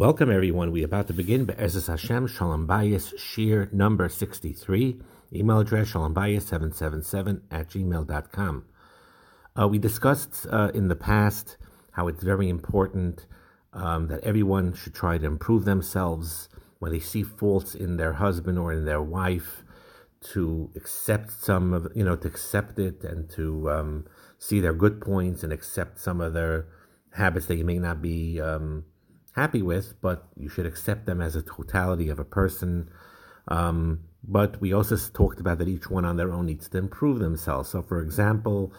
Welcome, everyone. We're about to begin Be'ezus Hashem Shalom Bayis Shir number 63. Email address shalombayis777 at gmail.com. Uh, we discussed uh, in the past how it's very important um, that everyone should try to improve themselves when they see faults in their husband or in their wife, to accept some of, you know, to accept it and to um, see their good points and accept some of their habits that you may not be. Um, happy with, but you should accept them as a totality of a person. Um, but we also talked about that each one on their own needs to improve themselves. So, for example,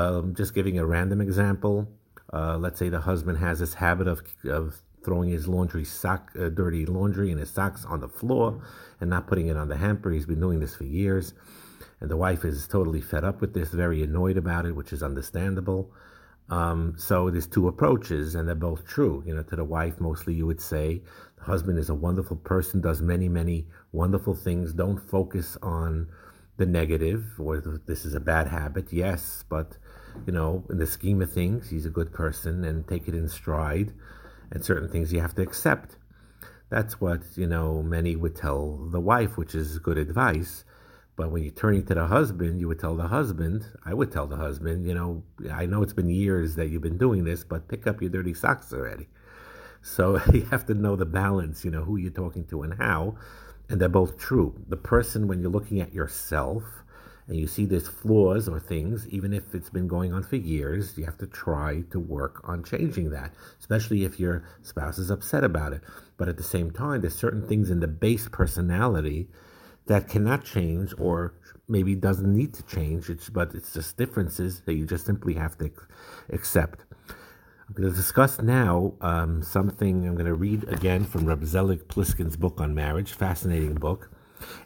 um, just giving a random example, uh, let's say the husband has this habit of, of throwing his laundry sock, uh, dirty laundry in his socks on the floor and not putting it on the hamper. He's been doing this for years. And the wife is totally fed up with this, very annoyed about it, which is understandable. Um, so there's two approaches, and they're both true. You know, to the wife, mostly you would say the husband is a wonderful person, does many, many wonderful things. Don't focus on the negative or this is a bad habit. Yes, but you know, in the scheme of things, he's a good person, and take it in stride. And certain things you have to accept. That's what you know many would tell the wife, which is good advice. But when you're turning to the husband, you would tell the husband, I would tell the husband, you know, I know it's been years that you've been doing this, but pick up your dirty socks already. So you have to know the balance, you know, who you're talking to and how. And they're both true. The person, when you're looking at yourself and you see there's flaws or things, even if it's been going on for years, you have to try to work on changing that, especially if your spouse is upset about it. But at the same time, there's certain things in the base personality that cannot change or maybe doesn't need to change. It's, but it's just differences that you just simply have to accept. I'm going to discuss now um, something I'm going to read again from Reb Zelig Pliskin's book on marriage, fascinating book.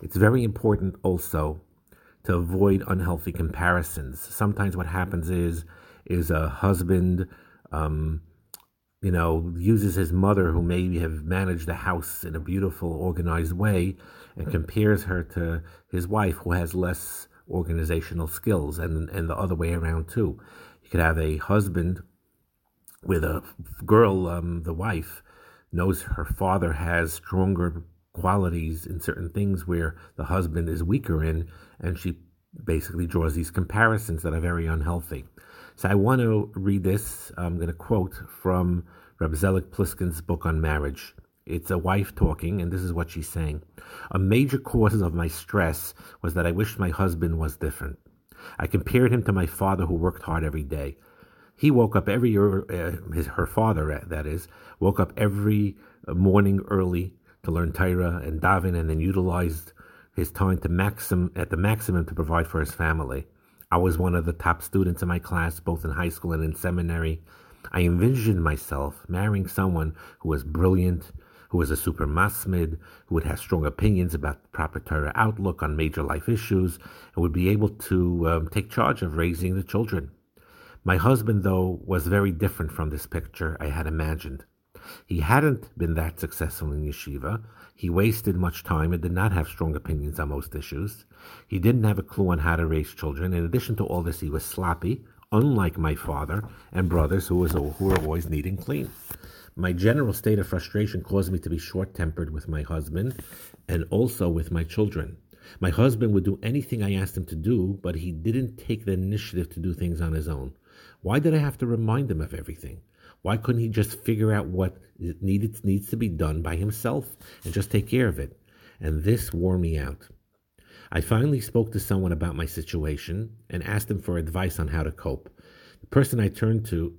It's very important also to avoid unhealthy comparisons. Sometimes what happens is is a husband um, you know, uses his mother, who maybe have managed the house in a beautiful, organized way, and compares her to his wife, who has less organizational skills, and and the other way around too. You could have a husband with a girl, um, the wife knows her father has stronger qualities in certain things where the husband is weaker in, and she basically draws these comparisons that are very unhealthy. So I want to read this. I'm going to quote from Reb Zelig Pliskin's book on marriage. It's a wife talking, and this is what she's saying. A major cause of my stress was that I wished my husband was different. I compared him to my father who worked hard every day. He woke up every, uh, his, her father, uh, that is, woke up every morning early to learn Torah and daven, and then utilized his time to maxim, at the maximum to provide for his family. I was one of the top students in my class, both in high school and in seminary. I envisioned myself marrying someone who was brilliant, who was a super masmid, who would have strong opinions about the proper Torah outlook on major life issues, and would be able to um, take charge of raising the children. My husband, though, was very different from this picture I had imagined. He hadn't been that successful in yeshiva. He wasted much time and did not have strong opinions on most issues. He didn't have a clue on how to raise children. In addition to all this, he was sloppy, unlike my father and brothers who, was, who were always neat and clean. My general state of frustration caused me to be short tempered with my husband and also with my children. My husband would do anything I asked him to do, but he didn't take the initiative to do things on his own. Why did I have to remind him of everything? Why couldn't he just figure out what needed needs to be done by himself and just take care of it? And this wore me out. I finally spoke to someone about my situation and asked them for advice on how to cope. The person I turned to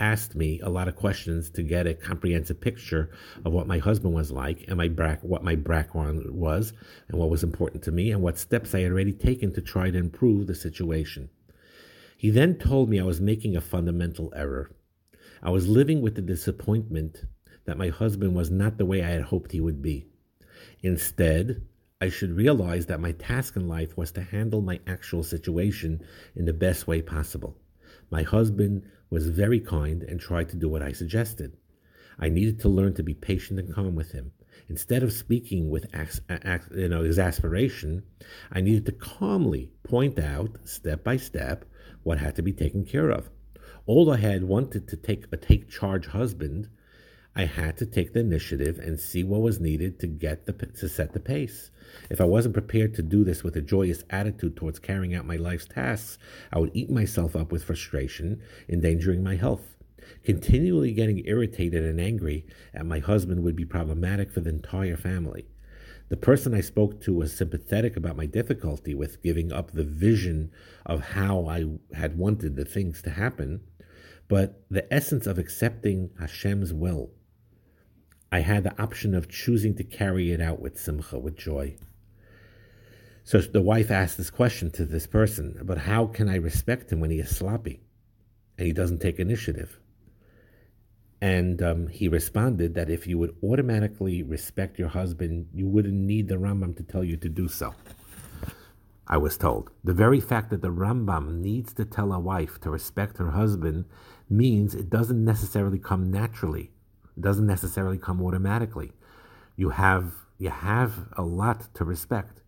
asked me a lot of questions to get a comprehensive picture of what my husband was like and my what my background was and what was important to me and what steps I had already taken to try to improve the situation. He then told me I was making a fundamental error. I was living with the disappointment that my husband was not the way I had hoped he would be. Instead, I should realize that my task in life was to handle my actual situation in the best way possible. My husband was very kind and tried to do what I suggested. I needed to learn to be patient and calm with him. Instead of speaking with you know, exasperation, I needed to calmly point out, step by step, what had to be taken care of. Although I had wanted to take a take charge husband, I had to take the initiative and see what was needed to get the to set the pace. If I wasn't prepared to do this with a joyous attitude towards carrying out my life's tasks, I would eat myself up with frustration, endangering my health. Continually getting irritated and angry at my husband would be problematic for the entire family. The person I spoke to was sympathetic about my difficulty with giving up the vision of how I had wanted the things to happen, but the essence of accepting Hashem's will. I had the option of choosing to carry it out with simcha, with joy. So the wife asked this question to this person, but how can I respect him when he is sloppy and he doesn't take initiative? And um, he responded that if you would automatically respect your husband, you wouldn't need the Rambam to tell you to do so. I was told. The very fact that the Rambam needs to tell a wife to respect her husband means it doesn't necessarily come naturally. Doesn't necessarily come automatically. You have you have a lot to respect.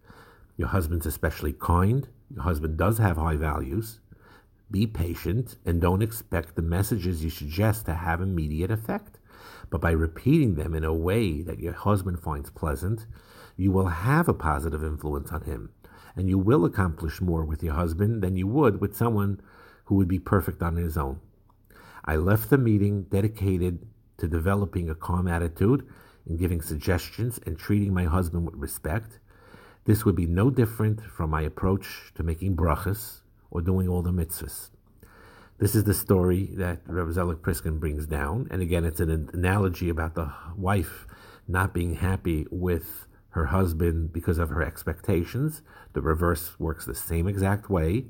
Your husband's especially kind. Your husband does have high values. Be patient and don't expect the messages you suggest to have immediate effect. But by repeating them in a way that your husband finds pleasant, you will have a positive influence on him, and you will accomplish more with your husband than you would with someone who would be perfect on his own. I left the meeting dedicated to developing a calm attitude and giving suggestions and treating my husband with respect. This would be no different from my approach to making brachas or doing all the mitzvahs. This is the story that Rabbi Zelig Pliskin brings down. And again, it's an analogy about the wife not being happy with her husband because of her expectations. The reverse works the same exact way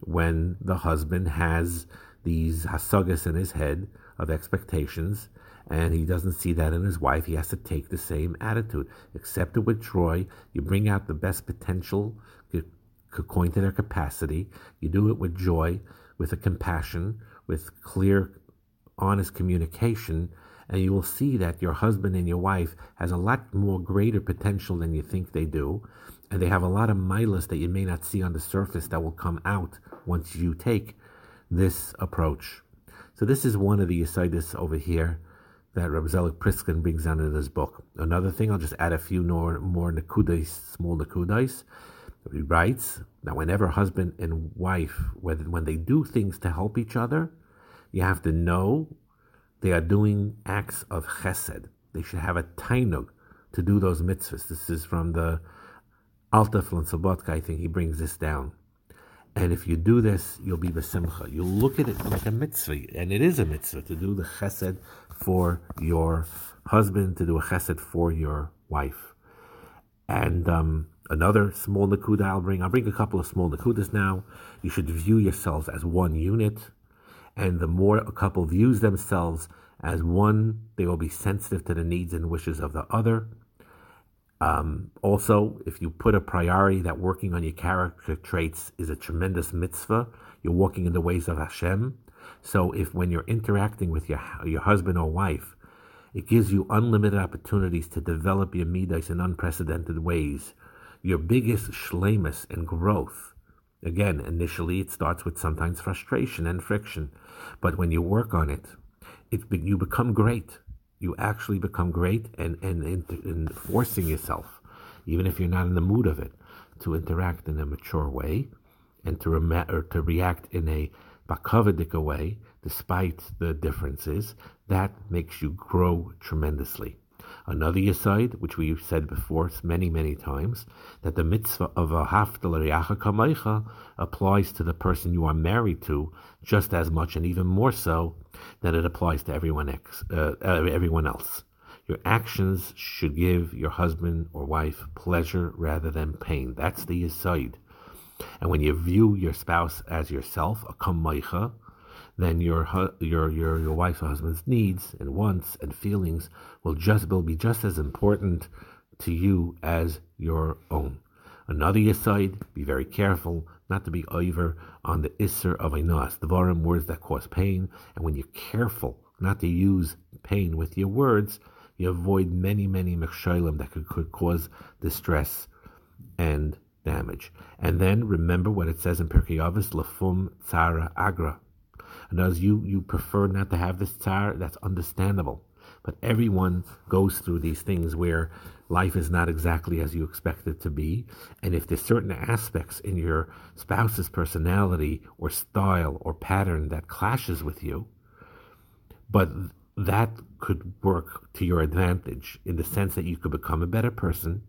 when the husband has these hasagas in his head of expectations and he doesn't see that in his wife. He has to take the same attitude. Accept it with joy. You bring out the best potential according to their capacity. You do it with joy, with a compassion, with clear, honest communication, and you will see that your husband and your wife has a lot more greater potential than you think they do, and they have a lot of milas that you may not see on the surface that will come out once you take this approach. So this is one of the Yisaidis over here that Reb Zelig Pliskin brings down in his book. Another thing, I'll just add a few more, more nakudais, small nakudais. He writes that whenever husband and wife, when, they do things to help each other, you have to know they are doing acts of chesed. They should have a tainug to do those mitzvahs. This is from the Alta Slabodka, I think he brings this down. And if you do this, you'll be besimcha. You'll look at it like a mitzvah, and it is a mitzvah to do the chesed for your husband, to do a chesed for your wife. And um, another small nakuda I'll bring. I'll bring a couple of small nakudas now. You should view yourselves as one unit, and the more a couple views themselves as one, they will be sensitive to the needs and wishes of the other. Um, also, if you put a priority that working on your character traits is a tremendous mitzvah, you're walking in the ways of Hashem. So, if when you're interacting with your your husband or wife, it gives you unlimited opportunities to develop your midas in unprecedented ways your biggest shlemus and growth. Again, initially it starts with sometimes frustration and friction, but when you work on it, it you become great. You actually become great, and and in, forcing yourself, even if you're not in the mood of it, to interact in a mature way, and to rem- or to react in a bakavadika way, despite the differences, that makes you grow tremendously. Another aside, which we've said before many, many times, that the mitzvah of a haftal applies to the person you are married to just as much and even more so than it applies to everyone, ex, uh, uh, everyone else. Your actions should give your husband or wife pleasure rather than pain. That's the aside. And when you view your spouse as yourself, a kamaycha, then your your your your wife's or husband's needs and wants and feelings will just will be just as important to you as your own. Another aside, be very careful not to be over on the isser of inas, the varim words that cause pain, and when you're careful not to use pain with your words, you avoid many, many mechshalim that could, could cause distress and damage. And then remember what it says in Pirkei Avos, lafum tzara agra, and as you, you prefer not to have this tsar, that's understandable. but everyone goes through these things where life is not exactly as you expect it to be. And if there's certain aspects in your spouse's personality or style or pattern that clashes with you, but that could work to your advantage in the sense that you could become a better person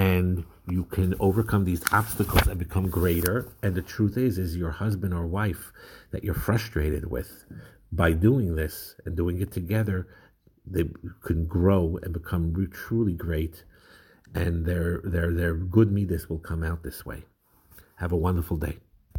and you can overcome these obstacles and become greater. And the truth is is your husband or wife that you're frustrated with by doing this and doing it together they can grow and become truly great. And their their their good midas will come out this way. Have a wonderful day